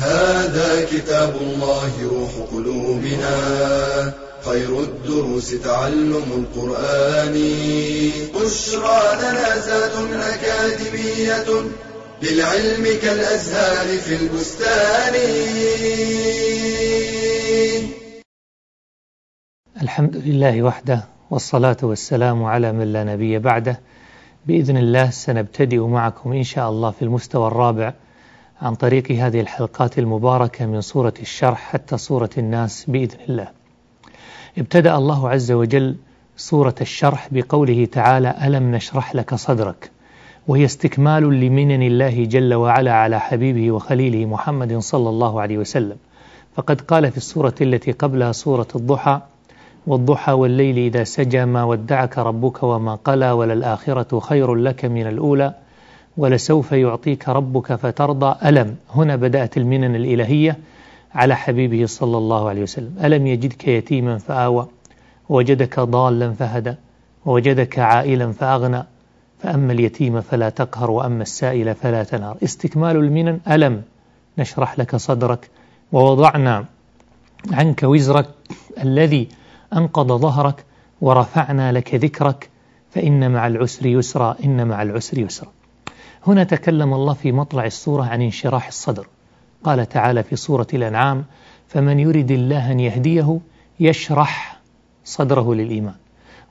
هذا كتاب الله روح قلوبنا خير الدروس تعلم القرآن. بشرى لنا زاد أكاديمية للعلم كالأزهار في البستان. الحمد لله وحده والصلاة والسلام على من لا نبي بعده. بإذن الله سنبتدئ معكم إن شاء الله في المستوى الرابع عن طريق هذه الحلقات المباركة من سورة الشرح حتى سورة الناس بإذن الله. ابتدأ الله عز وجل سورة الشرح بقوله تعالى ألم نشرح لك صدرك؟ وهي استكمال لمنن الله جل وعلا على حبيبه وخليله محمد صلى الله عليه وسلم. فقد قال في السورة التي قبلها سورة الضحى والضحى والليل إذا سجى ما ودعك ربك وما قلى وللآخرة خير لك من الأولى ولسوف يعطيك ربك فترضى. ألم؟ هنا بدأت المنن الإلهية على حبيبه صلى الله عليه وسلم. ألم يجدك يتيما فآوى ووجدك ضالا فهدى ووجدك عائلا فأغنى. فأما اليتيم فلا تقهر وأما السائل فلا تنهر. استكمال المنن. ألم؟ نشرح لك صدرك. ووضعنا عنك وزرك الذي أنقض ظهرك ورفعنا لك ذكرك. فإن مع العسر يسرا إن مع العسر يسرا. هنا تكلم الله في مطلع السورة عن انشراح الصدر. قال تعالى في سورة الأنعام فمن يرد الله أن يهديه يشرح صدره للإيمان.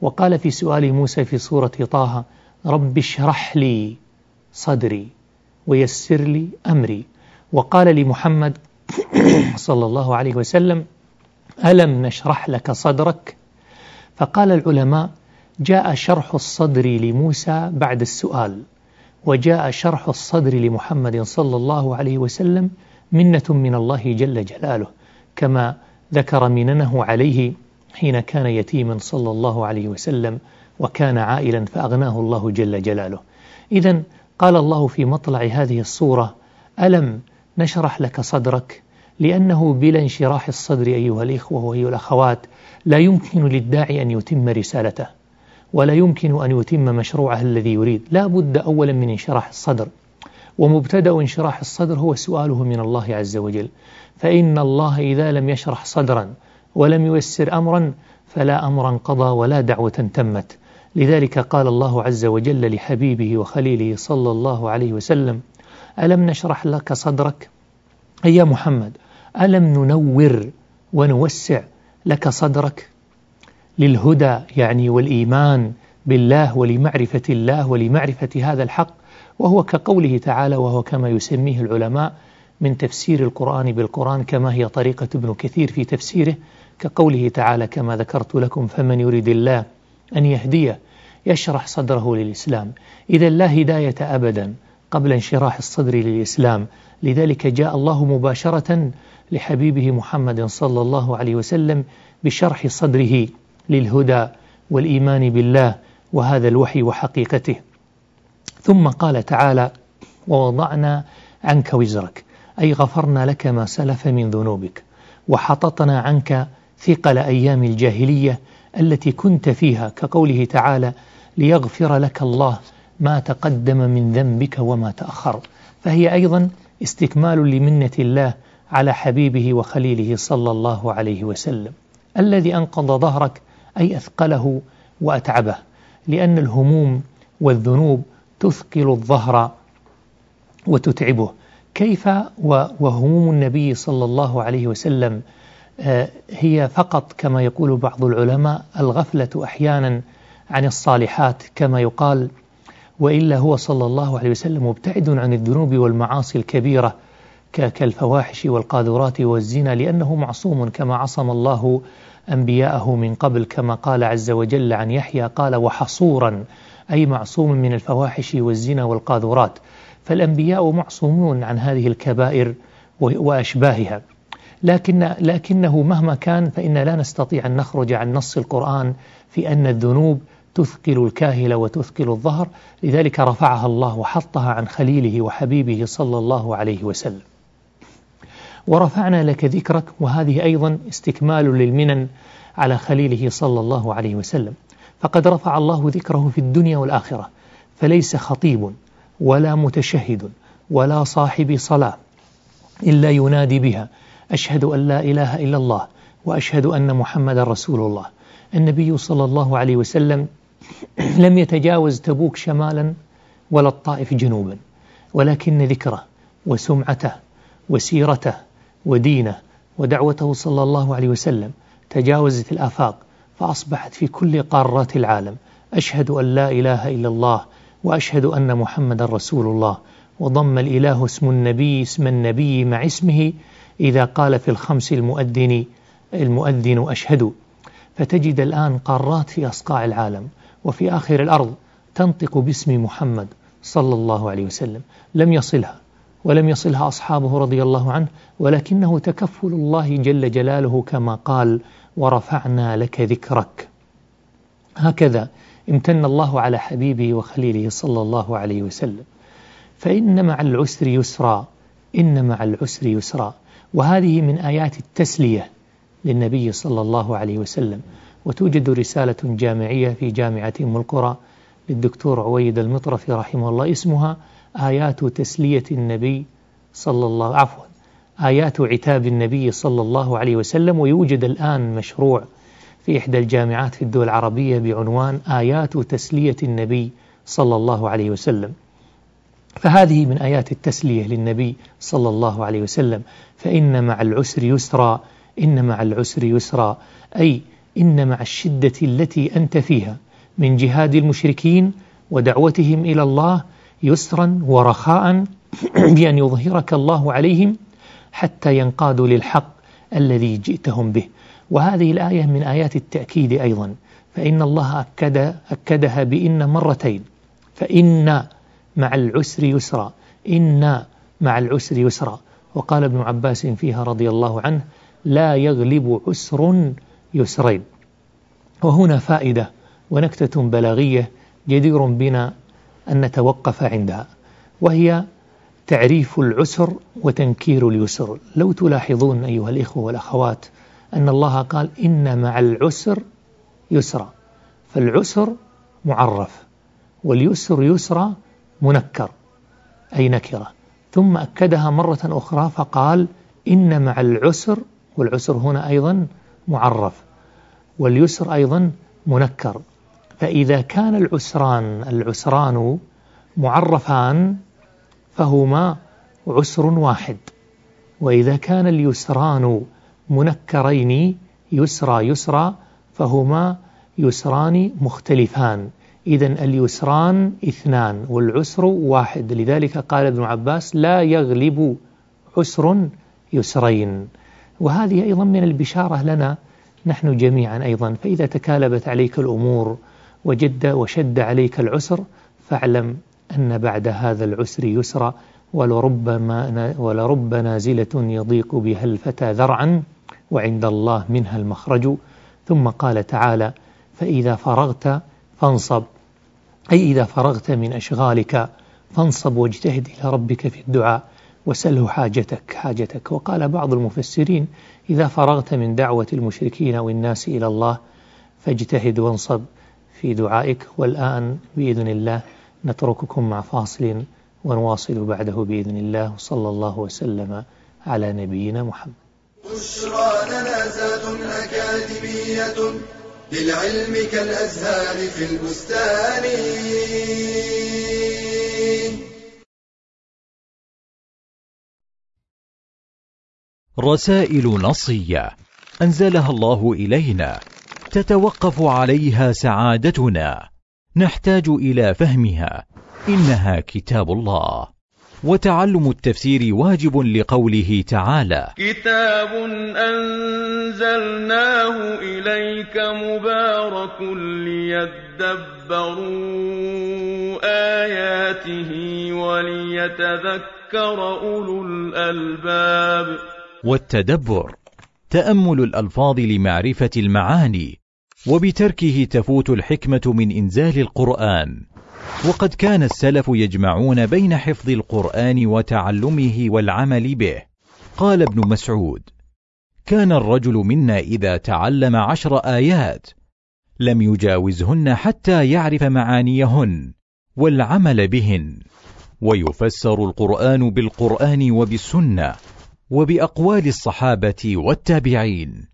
وقال في سؤال موسى في سورة طه رب اشرح لي صدري ويسر لي أمري. وقال لمحمد صلى الله عليه وسلم ألم نشرح لك صدرك؟ فقال العلماء جاء شرح الصدر لموسى بعد السؤال. وجاء شرح الصدر لمحمد صلى الله عليه وسلم منة من الله جل جلاله كما ذكر مننه عليه حين كان يتيما صلى الله عليه وسلم وكان عائلا فأغناه الله جل جلاله. إذا قال الله في مطلع هذه الصورة ألم نشرح لك صدرك؟ لأنه بلا انشراح الصدر أيها الإخوة وأيها الأخوات لا يمكن للداعي أن يتم رسالته. ولا يمكن أن يتم مشروعه الذي يريد. لا بد أولا من انشراح الصدر. ومبتدأ انشراح الصدر هو سؤاله من الله عز وجل. فإن الله إذا لم يشرح صدرا ولم ييسر أمرا فلا أمرا قضى ولا دعوة تمت. لذلك قال الله عز وجل لحبيبه وخليله صلى الله عليه وسلم ألم نشرح لك صدرك؟ أي يا محمد ألم ننور ونوسع لك صدرك؟ للهدى يعني والإيمان بالله ولمعرفة الله ولمعرفة هذا الحق وهو كقوله تعالى وهو كما يسميه العلماء من تفسير القرآن بالقرآن كما هي طريقة ابن كثير في تفسيره كقوله تعالى كما ذكرت لكم فمن يريد الله أن يهديه يشرح صدره للإسلام إذا لا هداية أبدا قبل انشراح الصدر للإسلام. لذلك جاء الله مباشرة لحبيبه محمد صلى الله عليه وسلم بشرح صدره. للهدى والإيمان بالله وهذا الوحي وحقيقته. ثم قال تعالى ووضعنا عنك وزرك أي غفرنا لك ما سلف من ذنوبك وحططنا عنك ثقل أيام الجاهلية التي كنت فيها كقوله تعالى ليغفر لك الله ما تقدم من ذنبك وما تأخر فهي أيضا استكمال لمنة الله على حبيبه وخليله صلى الله عليه وسلم الذي أنقض ظهرك أي أثقله وأتعبه لأن الهموم والذنوب تثقل الظهر وتتعبه. كيف وهموم النبي صلى الله عليه وسلم هي فقط كما يقول بعض العلماء الغفلة أحيانا عن الصالحات كما يقال وإلا هو صلى الله عليه وسلم مبتعد عن الذنوب والمعاصي الكبيرة كالفواحش والقاذورات والزنا لأنه معصوم كما عصم الله أنبياءه من قبل كما قال عز وجل عن يحيى قال وحصورا أي معصوم من الفواحش والزنا والقاذورات. فالأنبياء معصومون عن هذه الكبائر وأشباهها. لكن لكنه مهما كان فإن لا نستطيع أن نخرج عن نص القرآن في أن الذنوب تثقل الكاهل وتثقل الظهر. لذلك رفعها الله وحطها عن خليله وحبيبه صلى الله عليه وسلم. ورفعنا لك ذكرك وهذه أيضا استكمال للمنن على خليله صلى الله عليه وسلم. فقد رفع الله ذكره في الدنيا والآخرة فليس خطيب ولا متشهد ولا صاحب صلاة إلا ينادي بها أشهد أن لا إله إلا الله وأشهد أن محمد رسول الله. النبي صلى الله عليه وسلم لم يتجاوز تبوك شمالا ولا الطائف جنوبا ولكن ذكره وسمعته وسيرته ودينه ودعوته صلى الله عليه وسلم تجاوزت الآفاق فأصبحت في كل قارات العالم. أشهد أن لا إله إلا الله وأشهد أن محمد رسول الله. وضم الإله اسم النبي اسم النبي مع اسمه. إذا قال في الخمس المؤذن المؤذن أشهد. فتجد الآن قارات في أصقاع العالم وفي آخر الأرض تنطق باسم محمد صلى الله عليه وسلم. لم يصلها. ولم يصلها أصحابه رضي الله عنه ولكنه تكفل الله جل جلاله كما قال ورفعنا لك ذكرك هكذا امتن الله على حبيبه وخليله صلى الله عليه وسلم. فإن مع العسر يسرا إن مع العسر يسرا. وهذه من آيات التسلية للنبي صلى الله عليه وسلم. وتوجد رسالة جامعية في جامعة أم القرى للدكتور عويد المطرفي رحمه الله اسمها آيات تسلية النبي صلى الله عفوا آيات عتاب النبي صلى الله عليه وسلم ويوجد الآن مشروع في إحدى الجامعات في الدول العربية بعنوان آيات تسلية النبي صلى الله عليه وسلم. فهذه من آيات التسلية للنبي صلى الله عليه وسلم. فإن مع العسر يسرا إن مع العسر يسرا أي إن مع الشدة التي أنت فيها من جهاد المشركين ودعوتهم إلى الله يسرا ورخاء بأن يظهرك الله عليهم حتى ينقادوا للحق الذي جئتهم به. وهذه الآية من آيات التأكيد أيضا. فإن الله أكد أكدها بإن مرتين. فإن مع العسر يسرا. إن مع العسر يسرا. وقال ابن عباس فيها رضي الله عنه لا يغلب عسر يسرين. وهنا فائدة ونكتة بلاغية جدير بنا أن نتوقف عندها وهي تعريف العسر وتنكير اليسر. لو تلاحظون أيها الإخوة والأخوات أن الله قال إن مع العسر يسرا فالعسر معرف واليسر يسرا منكر أي نكرة. ثم أكدها مرة أخرى فقال إن مع العسر والعسر هنا أيضا معرف واليسر أيضا منكر. فإذا كان العسران العسران معرفان فهما عسر واحد. وإذا كان اليسران منكرين يسرى يسرى فهما يسران مختلفان. إذا اليسران اثنان والعسر واحد. لذلك قال ابن عباس لا يغلب عسر يسرين. وهذه أيضا من البشارة لنا. نحن جميعا أيضا. فإذا تكالبت عليك الأمور وجد وشد عليك العسر فاعلم أن بعد هذا العسر يسرا ولربما ولرب نازلة يضيق بها الفتى ذرعا وعند الله منها المخرج. ثم قال تعالى فإذا فرغت فانصب. أي إذا فرغت من أشغالك فانصب واجتهد إلى ربك في الدعاء وسله حاجتك حاجتك. وقال بعض المفسرين إذا فرغت من دعوة المشركين أو الناس إلى الله فاجتهد وانصب. في دعائك والآن بإذن الله نترككم مع فاصل ونواصل بعده بإذن الله صلى الله وسلم على نبينا محمد. بشرى لنا أكاديمية للعلم كالأزهار في البستان. رسائل نصية أنزلها الله إلينا. تتوقف عليها سعادتنا. نحتاج إلى فهمها. إنها كتاب الله. وتعلم التفسير واجب لقوله تعالى كتاب أنزلناه إليك مبارك ليدبروا آياته وليتذكر أولو الألباب. والتدبر. تأمل الألفاظ لمعرفة المعاني وبتركه تفوت الحكمة من إنزال القرآن. وقد كان السلف يجمعون بين حفظ القرآن وتعلمه والعمل به. قال ابن مسعود كان الرجل منا إذا تعلم عشر آيات لم يجاوزهن حتى يعرف معانيهن والعمل بهن. ويفسر القرآن بالقرآن وبالسنة وبأقوال الصحابة والتابعين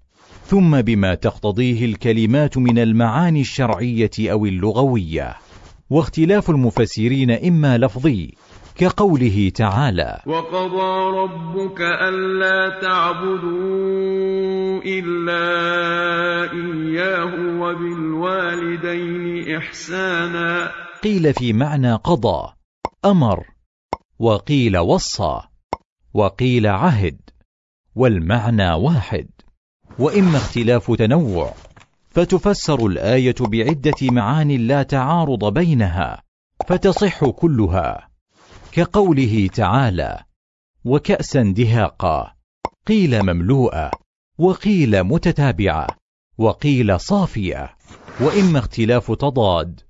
ثم بما تقتضيه الكلمات من المعاني الشرعية أو اللغوية واختلاف المفسرين إما لفظي كقوله تعالى وقضى ربك ألا تعبدوا إلا إياه وبالوالدين إحسانا. قيل في معنى قضى أمر وقيل وصى. وقيل عهد والمعنى واحد. وإما اختلاف تنوع فتفسر الآية بعدة معان لا تعارض بينها فتصح كلها. كقوله تعالى وكأسا دهاقا قيل مملوءه وقيل متتابعه وقيل صافيه وإما اختلاف تضاد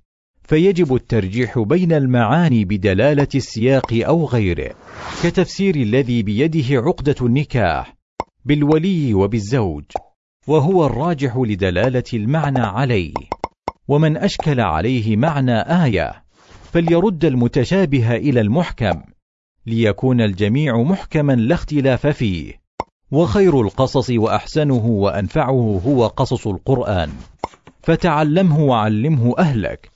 فيجب الترجيح بين المعاني بدلالة السياق أو غيره كتفسير الذي بيده عقدة النكاح بالولي وبالزوج وهو الراجح لدلالة المعنى عليه. ومن أشكل عليه معنى آية فليرد المتشابه إلى المحكم ليكون الجميع محكما لا اختلاف فيه. وخير القصص وأحسنه وأنفعه هو قصص القرآن فتعلمه وعلمه أهلك.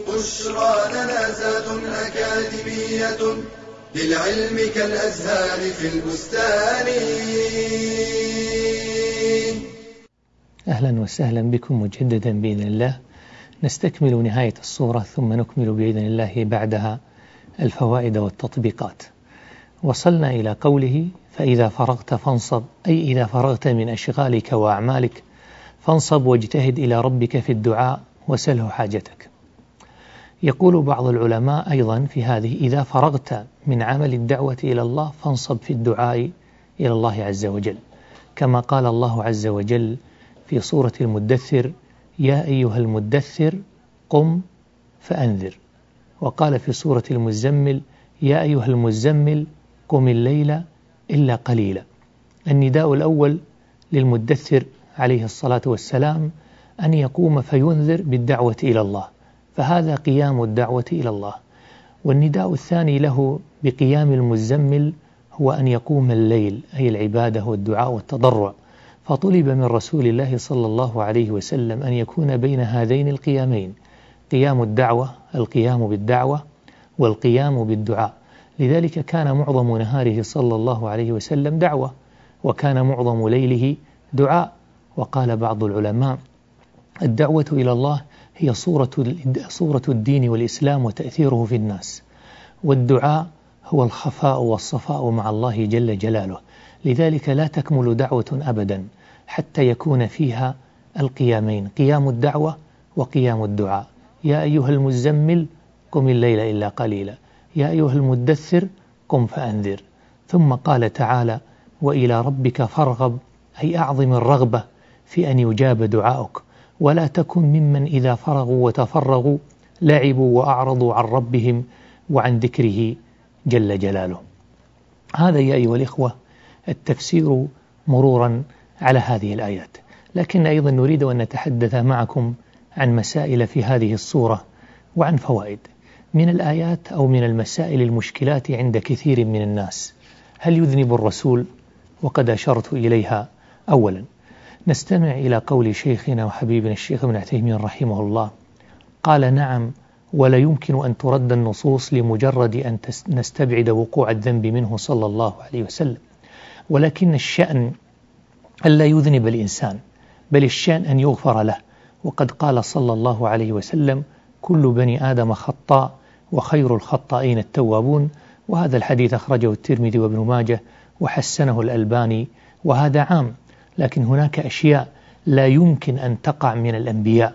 بشرى لنا زاد أكاديمية للعلم كالأزهار في البستان. أهلا وسهلا بكم مجددا بإذن الله. نستكمل نهاية الصورة ثم نكمل بإذن الله بعدها الفوائد والتطبيقات. وصلنا إلى قوله فإذا فرغت فانصب. أي إذا فرغت من أشغالك وأعمالك فانصب واجتهد إلى ربك في الدعاء وسله حاجتك. يقول بعض العلماء أيضا في هذه إذا فرغت من عمل الدعوة إلى الله فانصب في الدعاء إلى الله عز وجل. كما قال الله عز وجل في سورة المدثر يا أيها المدثر قم فأنذر. وقال في سورة المزمل يا أيها المزمل قم الليل إلا قليلا. النداء الأول للمدثر عليه الصلاة والسلام أن يقوم فينذر بالدعوة إلى الله. فهذا قيام الدعوة إلى الله. والنداء الثاني له بقيام المزمل هو أن يقوم الليل أي العبادة والدعاء والتضرع. فطلب من رسول الله صلى الله عليه وسلم أن يكون بين هذين القيامين قيام الدعوة القيام بالدعوة والقيام بالدعاء. لذلك كان معظم نهاره صلى الله عليه وسلم دعوة وكان معظم ليله دعاء. وقال بعض العلماء الدعوة إلى الله هي صورة صورة الدين والإسلام وتأثيره في الناس. والدعاء هو الخفاء والصفاء مع الله جل جلاله. لذلك لا تكمل دعوة أبدا حتى يكون فيها القيامين قيام الدعوة وقيام الدعاء. يا أيها المزمل قم الليل إلا قليلا. يا أيها المدثر قم فأنذر. ثم قال تعالى وإلى ربك فارغب. أي أعظم الرغبة في أن يجاب دعاؤك. ولا تكن ممن إذا فرغوا وتفرغوا لعبوا وأعرضوا عن ربهم وعن ذكره جل جلاله. هذا يا أيها الإخوة التفسير مرورا على هذه الآيات. لكن أيضا نريد أن نتحدث معكم عن مسائل في هذه الصورة وعن فوائد. من الآيات أو من المسائل المشكلات عند كثير من الناس. هل يذنب الرسول وقد أشرت إليها؟ أولا نستمع إلى قول شيخنا وحبيبنا الشيخ ابن عثيمين رحمه الله. قال نعم ولا يمكن أن ترد النصوص لمجرد أن نستبعد وقوع الذنب منه صلى الله عليه وسلم. ولكن الشأن ألا يذنب الإنسان بل الشأن أن يغفر له. وقد قال صلى الله عليه وسلم كل بني آدم خطاء وخير الخطائين التوابون. وهذا الحديث أخرجه الترمذي وابن ماجه وحسنه الألباني وهذا عام. لكن هناك أشياء لا يمكن أن تقع من الأنبياء.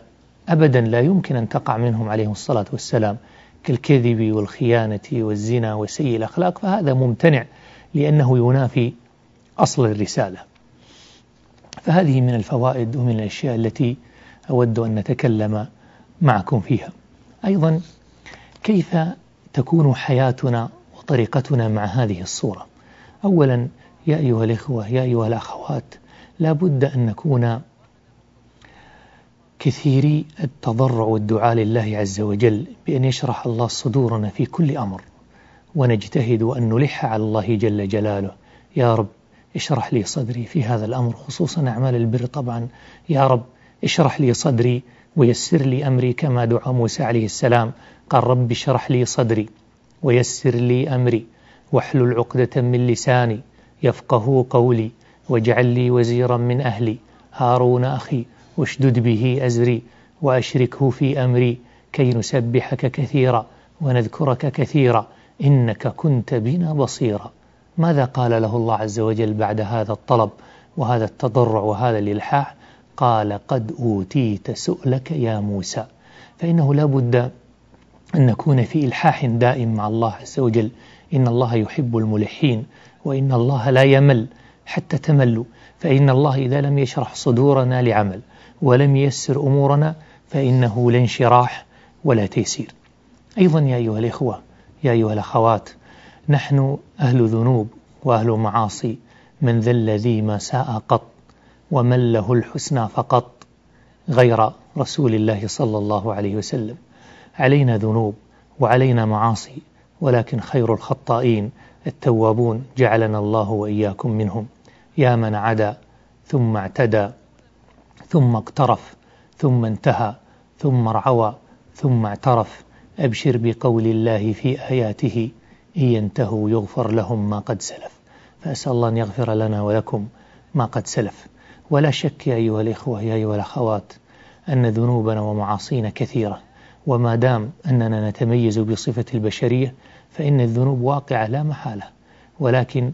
أبدا لا يمكن أن تقع منهم عليهم الصلاة والسلام كالكذب والخيانة والزنا وسيء الأخلاق فهذا ممتنع لأنه ينافي أصل الرسالة. فهذه من الفوائد ومن الأشياء التي أود أن نتكلم معكم فيها. أيضا كيف تكون حياتنا وطريقتنا مع هذه الصورة؟ أولا يا أيها الإخوة يا أيها الأخوات لا بد أن نكون كثيري التضرع والدعاء لله عز وجل بأن يشرح الله صدورنا في كل أمر. ونجتهد وأن نلح على الله جل جلاله. يا رب اشرح لي صدري في هذا الأمر خصوصا أعمال البر طبعا. يا رب اشرح لي صدري ويسر لي أمري كما دعا موسى عليه السلام. قال رب اشرح لي صدري ويسر لي أمري واحلل عقدة من لساني يفقه قولي. واجعل لي وزيرا من أهلي هارون أخي واشدد به أزري وأشركه في أمري كي نسبحك كثيرا ونذكرك كثيرا إنك كنت بنا بصيرا. ماذا قال له الله عز وجل بعد هذا الطلب وهذا التضرع وهذا الإلحاح؟ قال قد أوتيت سؤلك يا موسى. فإنه لا بد أن نكون في إلحاح دائم مع الله عز وجل. إن الله يحب الملحين وإن الله لا يمل. حتى تملوا. فإن الله إذا لم يشرح صدورنا لعمل ولم ييسر أمورنا فإنه لا انشراح ولا تيسير. أيضا يا أيها الإخوة يا أيها الأخوات نحن أهل ذنوب وأهل معاصي. من ذا الذي ما ساء قط ومن له الحسنى فقط غير رسول الله صلى الله عليه وسلم. علينا ذنوب وعلينا معاصي ولكن خير الخطائين التوابون جعلنا الله وإياكم منهم. يا من عدا ثم اعتدى ثم اقترف ثم انتهى ثم ارعوى ثم اعترف. أبشر بقول الله في آياته إن ينتهوا يغفر لهم ما قد سلف. فأسأل الله أن يغفر لنا ولكم ما قد سلف. ولا شك يا أيها الإخوة يا أيها الأخوات أن ذنوبنا ومعاصينا كثيرة. وما دام أننا نتميز بصفة البشرية فإن الذنوب واقعة لا محالة ولكن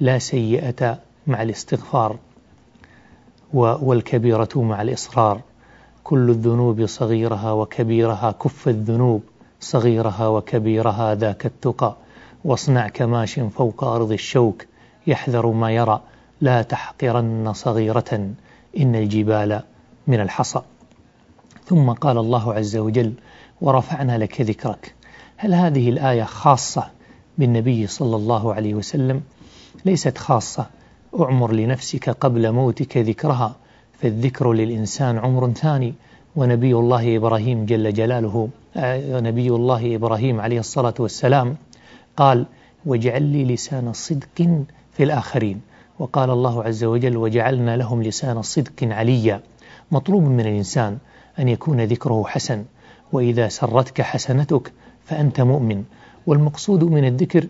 لا سيئة مع الاستغفار والكبيرة مع الإصرار. كل الذنوب صغيرها وكبيرها كف الذنوب صغيرها وكبيرها ذاك التقى. واصنع كماش فوق أرض الشوك يحذر ما يرى. لا تحقرن صغيرة إن الجبال من الحصى. ثم قال الله عز وجل ورفعنا لك ذكرك هل هذه الآية خاصة بالنبي صلى الله عليه وسلم؟ ليست خاصة. أعمر لنفسك قبل موتك ذكرها فالذكر للإنسان عمر ثاني. ونبي الله إبراهيم جل جلاله آه، نبي الله إبراهيم عليه الصلاة والسلام قال واجعل لي لسان صدق في الآخرين وقال الله عز وجل وجعلنا لهم لسان صدق عليا مطلوب من الإنسان أن يكون ذكره حسن وإذا سرتك حسنتك فأنت مؤمن. والمقصود من الذكر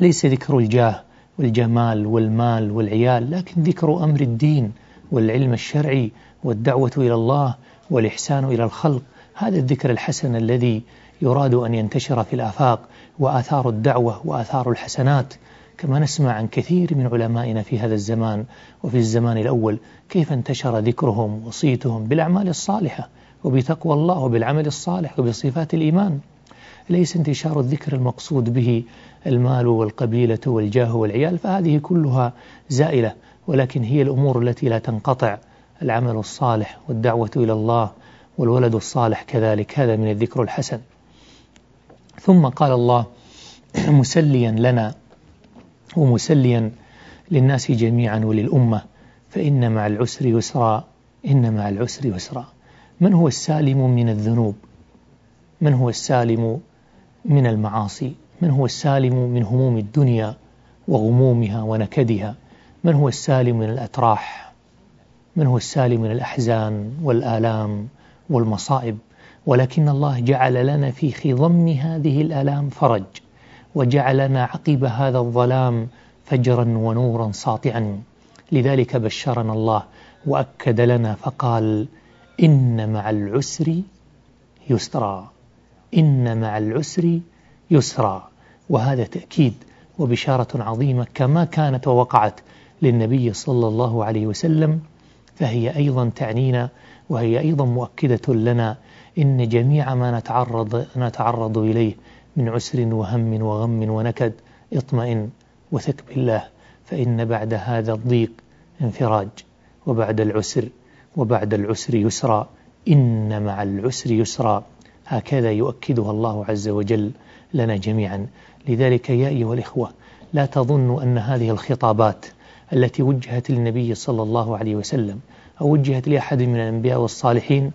ليس ذكر الجاه والجمال والمال والعيال لكن ذكر أمر الدين والعلم الشرعي والدعوة إلى الله والإحسان إلى الخلق. هذا الذكر الحسن الذي يراد أن ينتشر في الآفاق وآثار الدعوة وآثار الحسنات. كما نسمع عن كثير من علمائنا في هذا الزمان وفي الزمان الأول كيف انتشر ذكرهم وصيتهم بالأعمال الصالحة وبتقوى الله وبالعمل الصالح وبصفات الإيمان. ليس انتشار الذكر المقصود به المال والقبيلة والجاه والعيال فهذه كلها زائلة ولكن هي الأمور التي لا تنقطع. العمل الصالح والدعوة إلى الله والولد الصالح كذلك هذا من الذكر الحسن. ثم قال الله مسليا لنا ومسليا للناس جميعا وللأمة فإن مع العسر يسرا إن مع العسر يسرا. من هو السالم من الذنوب؟ من هو السالم من المعاصي. من هو السالم من هموم الدنيا وغمومها ونكدها؟ من هو السالم من الأتراح من هو السالم من الأحزان والآلام والمصائب؟ ولكن الله جعل لنا في خضم هذه الآلام فرج وجعل لنا عقب هذا الظلام فجرا ونورا ساطعا. لذلك بشرنا الله وأكد لنا فقال إن مع العسر يسرا. إن مع العسر يسرا. وهذا تأكيد وبشارة عظيمة كما كانت ووقعت للنبي صلى الله عليه وسلم فهي أيضا تعنينا وهي أيضا مؤكدة لنا إن جميع ما نتعرض, نتعرض إليه من عسر وهم وغم ونكد اطمئن وثق بالله فإن بعد هذا الضيق انفراج. وبعد العسر وبعد العسر يسرا. إن مع العسر يسرا. هكذا يؤكدها الله عز وجل لنا جميعا. لذلك يا أيها الإخوة لا تظنوا أن هذه الخطابات التي وجهت للنبي صلى الله عليه وسلم أو وجهت لأحد من الأنبياء والصالحين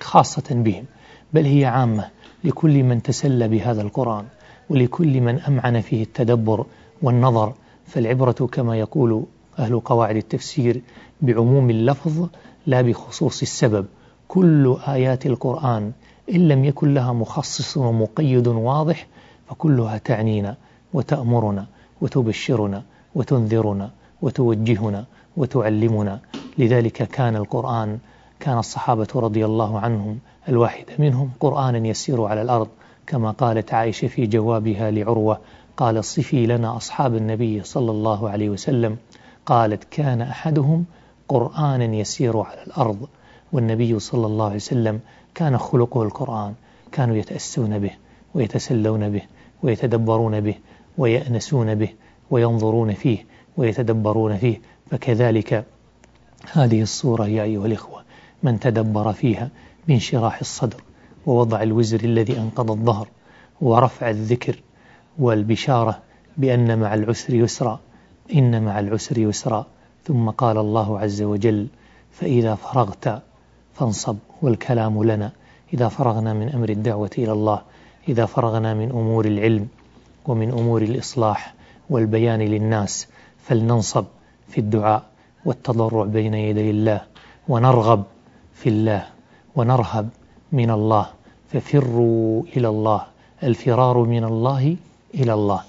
خاصة بهم بل هي عامة لكل من تسلى بهذا القرآن ولكل من أمعن فيه التدبر والنظر. فالعبرة كما يقول أهل قواعد التفسير بعموم اللفظ لا بخصوص السبب كل آيات القرآن إن لم يكن لها مخصص ومقيد واضح فكلها تعنينا وتأمرنا وتبشرنا وتنذرنا وتوجهنا وتعلمنا. لذلك كان القرآن كان الصحابة رضي الله عنهم الواحد منهم قرآنا يسير على الأرض كما قالت عائشة في جوابها لعروة قال صفي لنا أصحاب النبي صلى الله عليه وسلم قالت كان أحدهم قرآنا يسير على الأرض والنبي صلى الله عليه وسلم كان خلقه القرآن كانوا يتأسون به ويتسلون به ويتدبرون به ويأنسون به وينظرون فيه ويتدبرون فيه. فكذلك هذه الصورة يا أيها الإخوة من تدبر فيها بانشراح الصدر ووضع الوزر الذي أنقض الظهر ورفع الذكر والبشارة بأن مع العسر يسرا إن مع العسر يسرا. ثم قال الله عز وجل فإذا فرغت فانصب والكلام لنا. إذا فرغنا من أمر الدعوة إلى الله إذا فرغنا من أمور العلم ومن أمور الإصلاح والبيان للناس فلننصب في الدعاء والتضرع بين يدي الله ونرغب في الله ونرهب من الله. ففروا إلى الله الفرار من الله إلى الله.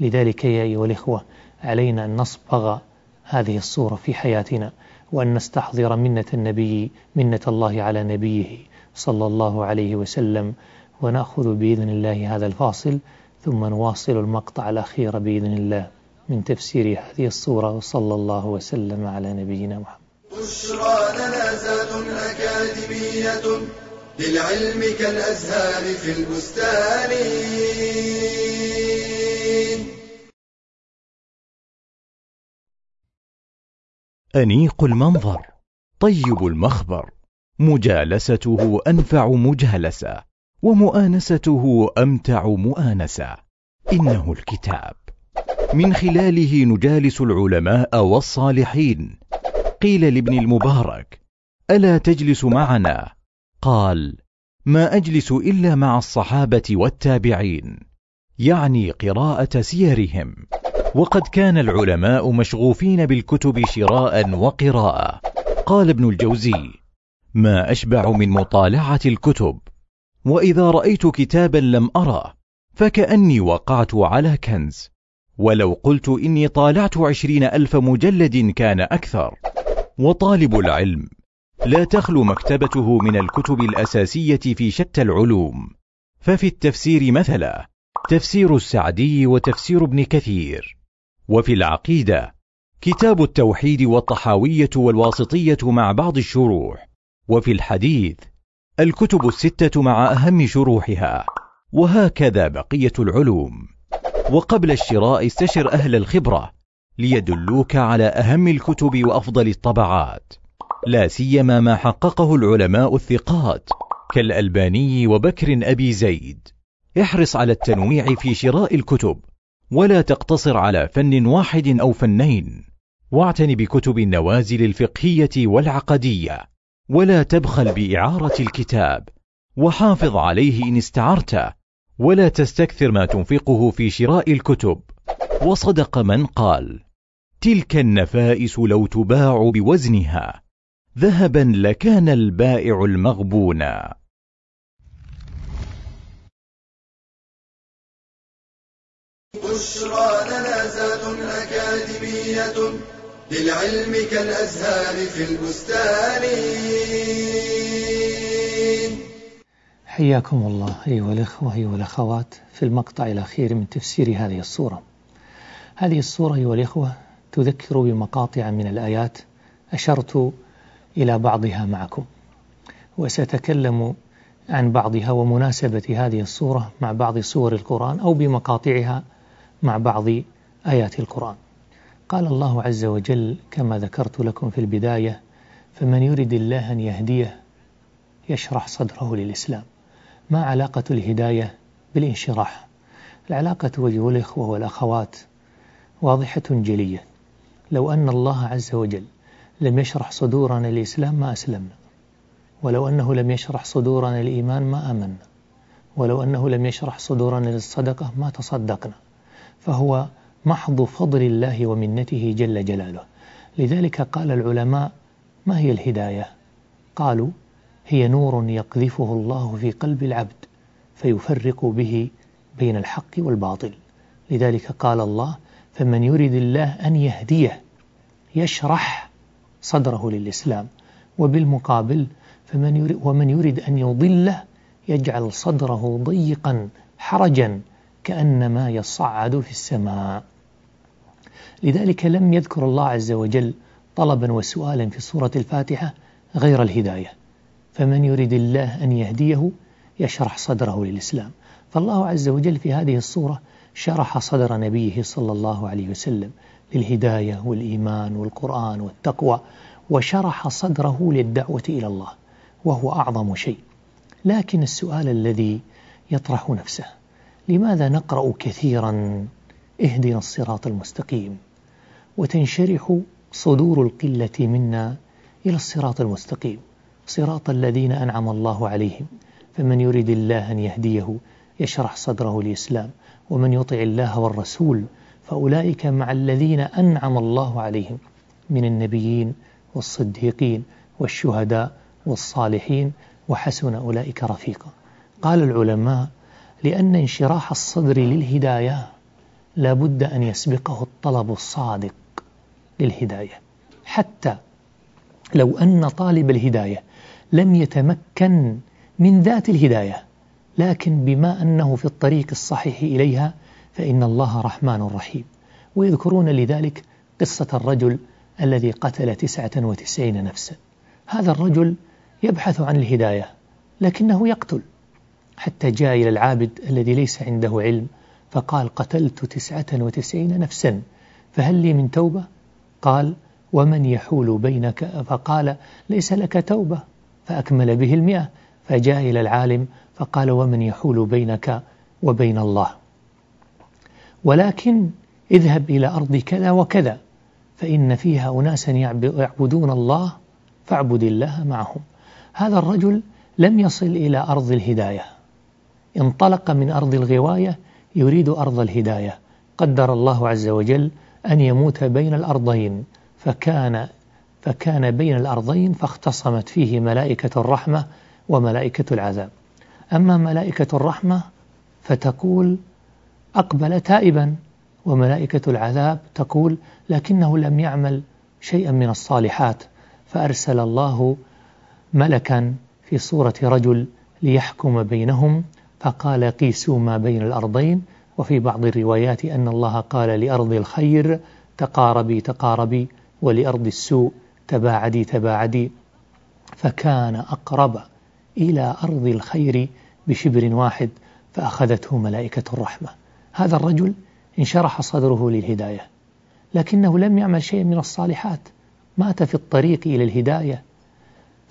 لذلك يا أيها الإخوة علينا أن نصبغ هذه الصورة في حياتنا. وأن نستحضر منة النبي منة الله على نبيه صلى الله عليه وسلم ونأخذ بإذن الله هذا الفاصل ثم نواصل المقطع الأخير بإذن الله من تفسير هذه الصورة وصلى الله وسلم على نبينا محمد. بشرى لنا أكاديمية للعلم كالأزهار في البستان. أنيق المنظر. طيب المخبر. مجالسته أنفع مجالسة ومؤانسته أمتع مؤانسة. إنه الكتاب. من خلاله نجالس العلماء والصالحين. قيل لابن المبارك ألا تجلس معنا؟ قال ما أجلس إلا مع الصحابة والتابعين. يعني قراءة سيرهم. وقد كان العلماء مشغوفين بالكتب شراء وقراءة قال ابن الجوزي ما أشبع من مطالعة الكتب وإذا رأيت كتابا لم أره فكأني وقعت على كنز ولو قلت إني طالعت عشرين ألف مجلد كان أكثر. وطالب العلم لا تخلو مكتبته من الكتب الأساسية في شتى العلوم. ففي التفسير مثلا تفسير السعدي وتفسير ابن كثير. وفي العقيدة كتاب التوحيد والطحاوية والواسطية مع بعض الشروح وفي الحديث الكتب الستة مع أهم شروحها وهكذا بقية العلوم. وقبل الشراء استشر أهل الخبرة ليدلوك على أهم الكتب وأفضل الطبعات. لا سيما ما حققه العلماء الثقات كالألباني وبكر أبي زيد. احرص على التنويع في شراء الكتب. ولا تقتصر على فن واحد أو فنين. واعتن بكتب النوازل الفقهية والعقدية ولا تبخل بإعارة الكتاب وحافظ عليه إن استعرته ولا تستكثر ما تنفقه في شراء الكتب. وصدق من قال تلك النفائس لو تباع بوزنها ذهبا لكان البائع المغبونا بشرى لنا زاد أكاديمية للعلم كالأزهار في البستان. حياكم الله أيها الأخوة أيها الأخوات في المقطع الأخير من تفسير هذه الصورة هذه الصورة أيها الأخوة تذكر بمقاطع من الآيات أشرت إلى بعضها معكم وسأتكلم عن بعضها ومناسبة هذه الصورة مع بعض سور القرآن أو بمقاطعها مع بعض آيات القرآن. قال الله عز وجل كما ذكرت لكم في البداية فمن يرد الله أن يهديه يشرح صدره للإسلام. ما علاقة الهداية بالانشراح؟ العلاقة وجه الإخوة والأخوات واضحة جلية. لو أن الله عز وجل لم يشرح صدورنا الإسلام ما أسلمنا. ولو أنه لم يشرح صدورنا الإيمان ما آمنا. ولو أنه لم يشرح صدورنا للصدقة ما تصدقنا. فهو محض فضل الله ومنته جل جلاله. لذلك قال العلماء ما هي الهداية؟ قالوا هي نور يقذفه الله في قلب العبد فيفرق به بين الحق والباطل. لذلك قال الله فمن يريد الله أن يهديه يشرح صدره للإسلام وبالمقابل فمن يريد ومن يريد أن يضله يجعل صدره ضيقا حرجا كأنما يصعد في السماء. لذلك لم يذكر الله عز وجل طلبا وسؤالا في سورة الفاتحة غير الهداية. فمن يريد الله أن يهديه يشرح صدره للإسلام. فالله عز وجل في هذه الصورة شرح صدر نبيه صلى الله عليه وسلم للهداية والإيمان والقرآن والتقوى وشرح صدره للدعوة إلى الله وهو أعظم شيء. لكن السؤال الذي يطرح نفسه لماذا نقرأ كثيرا اهدنا الصراط المستقيم وتنشرح صدور القلة منا إلى الصراط المستقيم؟ صراط الذين أنعم الله عليهم. فمن يريد الله أن يهديه يشرح صدره الإسلام ومن يطع الله والرسول فأولئك مع الذين أنعم الله عليهم من النبيين والصديقين والشهداء والصالحين وحسن أولئك رفيقا. قال العلماء لأن انشراح الصدر للهداية لا بد أن يسبقه الطلب الصادق للهداية. حتى لو أن طالب الهداية لم يتمكن من ذات الهداية لكن بما أنه في الطريق الصحيح إليها فإن الله رحمن رحيم. ويذكرون لذلك قصة الرجل الذي قتل تسعة وتسعين نفسا. هذا الرجل يبحث عن الهداية لكنه يقتل. حتى جاء إلى العابد الذي ليس عنده علم فقال قتلت تسعة وتسعين نفسا فهل لي من توبة؟ قال ومن يحول بينك؟ فقال ليس لك توبة فأكمل به المئة. فجاء إلى العالم فقال ومن يحول بينك وبين الله؟ ولكن اذهب إلى أرض كذا وكذا فإن فيها أناسا يعبدون الله فاعبد الله معهم. هذا الرجل لم يصل إلى أرض الهداية. انطلق من أرض الغواية يريد أرض الهداية. قدر الله عز وجل أن يموت بين الأرضين. فكان فكان بين الأرضين فاختصمت فيه ملائكة الرحمة وملائكة العذاب. أما ملائكة الرحمة فتقول أقبل تائبا وملائكة العذاب تقول لكنه لم يعمل شيئا من الصالحات. فأرسل الله ملكا في صورة رجل ليحكم بينهم فقال قيسوا ما بين الأرضين. وفي بعض الروايات أن الله قال لأرض الخير تقاربي تقاربي ولأرض السوء تباعدي تباعدي. فكان أقرب إلى أرض الخير بشبر واحد فأخذته ملائكة الرحمة. هذا الرجل انشرح صدره للهداية لكنه لم يعمل شيئا من الصالحات. مات في الطريق إلى الهداية.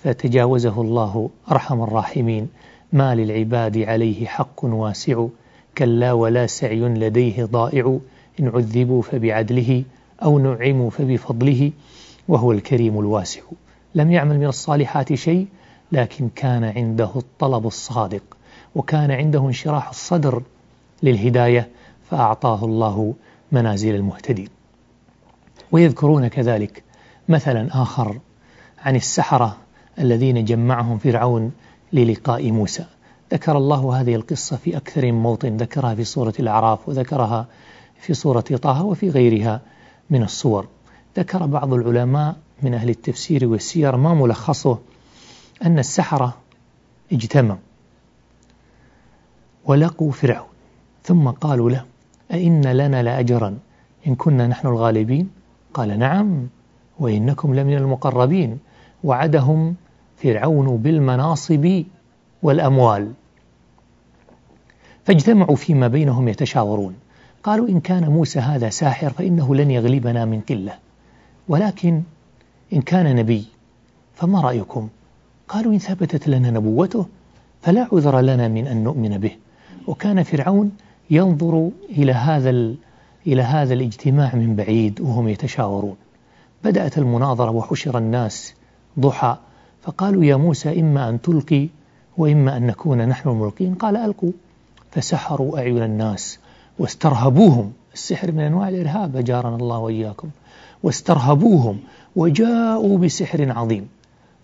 فتجاوزه الله أرحم الراحمين. ما للعباد عليه حق واسع كلا ولا سعي لديه ضائع. إن عذبوا فبعدله أو نعموا فبفضله وهو الكريم الواسع. لم يعمل من الصالحات شيء لكن كان عنده الطلب الصادق وكان عنده انشراح الصدر للهداية فأعطاه الله منازل المهتدين. ويذكرون كذلك مثلا آخر عن السحرة الذين جمعهم فرعون للقاء موسى. ذكر الله هذه القصة في أكثر من موطن ذكرها في سورة الأعراف وذكرها في سورة طه وفي غيرها من الصور. ذكر بعض العلماء من أهل التفسير والسير ما ملخصه أن السحرة اجتمعوا ولقوا فرعون ثم قالوا له أئن لنا لأجرا إن كنا نحن الغالبين؟ قال نعم وإنكم لمن المقربين. وعدهم فرعون بالمناصب والأموال. فاجتمعوا فيما بينهم يتشاورون. قالوا إن كان موسى هذا ساحر فإنه لن يغلبنا من قلة. ولكن إن كان نبي فما رأيكم؟ قالوا إن ثبتت لنا نبوته فلا عذر لنا من أن نؤمن به. وكان فرعون ينظر إلى هذا إلى هذا الاجتماع من بعيد وهم يتشاورون. بدأت المناظرة وحشر الناس ضحى. فقالوا يا موسى إما أن تلقي وإما أن نكون نحن الملقين. قال ألقوا. فسحروا أعين الناس واسترهبوهم. السحر من أنواع الإرهاب أجارنا الله وإياكم. واسترهبوهم وجاءوا بسحر عظيم.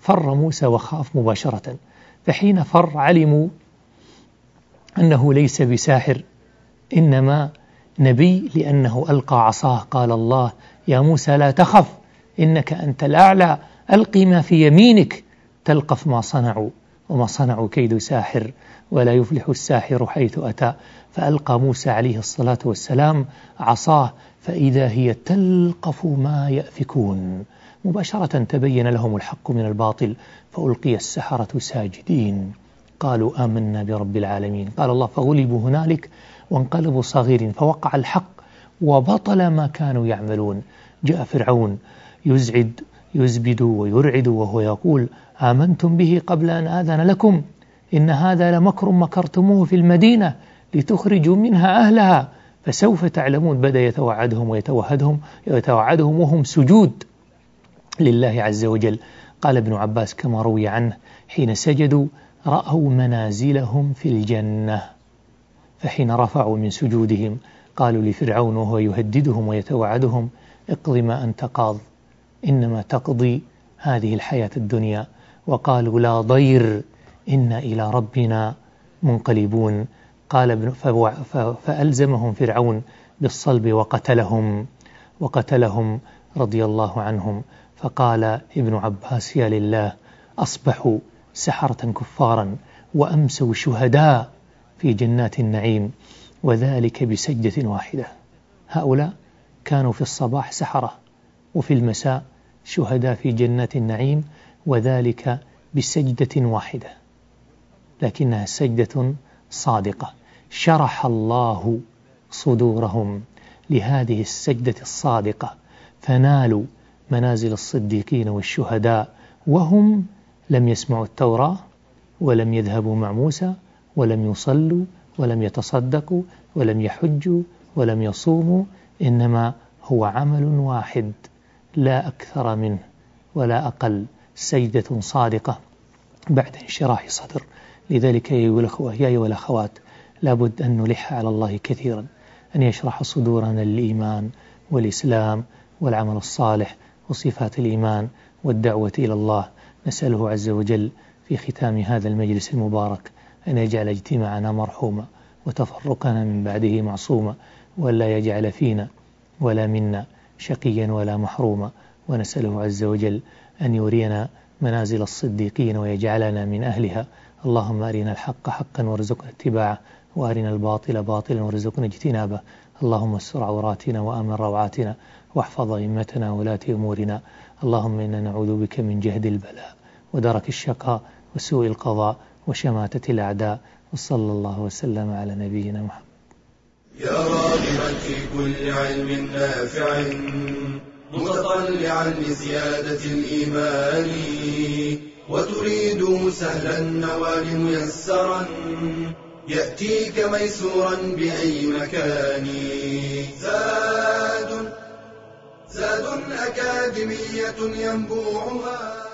فر موسى وخاف مباشرة. فحين فر علموا أنه ليس بساحر إنما نبي لأنه ألقى عصاه. قال الله يا موسى لا تخف إنك أنت الأعلى. ألقي ما في يمينك. تلقف ما صنعوا وما صنعوا كيد ساحر ولا يفلح الساحر حيث أتى. فألقى موسى عليه الصلاة والسلام عصاه فإذا هي تلقف ما يأفكون. مباشرة تبين لهم الحق من الباطل فألقي السحرة ساجدين. قالوا آمنا برب العالمين. قال الله فغلبوا هنالك وانقلبوا صغيرين فوقع الحق وبطل ما كانوا يعملون. جاء فرعون يزعد يزبد ويرعد وهو يقول آمنتم به قبل أن آذن لكم. إن هذا لمكر مكرتموه في المدينة لتخرجوا منها أهلها. فسوف تعلمون بدأ يتوعدهم ويتوعدهم وهم سجود لله عز وجل. قال ابن عباس كما روي عنه حين سجدوا رأوا منازلهم في الجنة فحين رفعوا من سجودهم قالوا لفرعون وهو يهددهم ويتوعدهم اقض ما أنت قاض إنما تقضي هذه الحياة الدنيا. وقالوا لا ضير إنا إلى ربنا منقلبون. قال فألزمهم فرعون بالصلب وقتلهم وقتلهم رضي الله عنهم. فقال ابن عباس يا لله أصبحوا سحرة كفارا وأمسوا شهداء في جنات النعيم وذلك بسجدة واحدة. هؤلاء كانوا في الصباح سحرة وفي المساء شهداء في جنات النعيم وذلك بسجدة واحدة لكنها سجدة صادقة. شرح الله صدورهم لهذه السجدة الصادقة فنالوا منازل الصديقين والشهداء وهم لم يسمعوا التوراة ولم يذهبوا مع موسى ولم يصلوا ولم يتصدقوا ولم يحجوا ولم يصوموا إنما هو عمل واحد لا أكثر منه ولا أقل. سجدة صادقة بعد انشراح صدر. لذلك يا والأخوات لابد أن نلح على الله كثيرا أن يشرح صدورنا للإيمان والإسلام والعمل الصالح وصفات الإيمان والدعوة إلى الله. نسأله عز وجل في ختام هذا المجلس المبارك أن يجعل اجتماعنا مرحوما وتفرقنا من بعده معصوما ولا يجعل فينا ولا منا شقيا ولا محروما. ونسأله عز وجل أن يرينا منازل الصديقين ويجعلنا من أهلها. اللهم أرنا الحق حقا وارزقنا اتباعه وأرنا الباطل باطلا وارزقنا اجتنابه. اللهم استر عوراتنا وأمن روعاتنا واحفظ أئمتنا ولاة أمورنا. اللهم إنا نعوذ بك من جهد البلاء ودرك الشقاء وسوء القضاء وشماتة الأعداء. وصلى الله وسلم على نبينا محمد. يا راغبا في كل علم نافع. متطلعا لزيادة الإيمان وتريد سهلا النوال ميسرا يأتيك ميسورا بأي مكان. زاد زاد أكاديمية ينبوعها.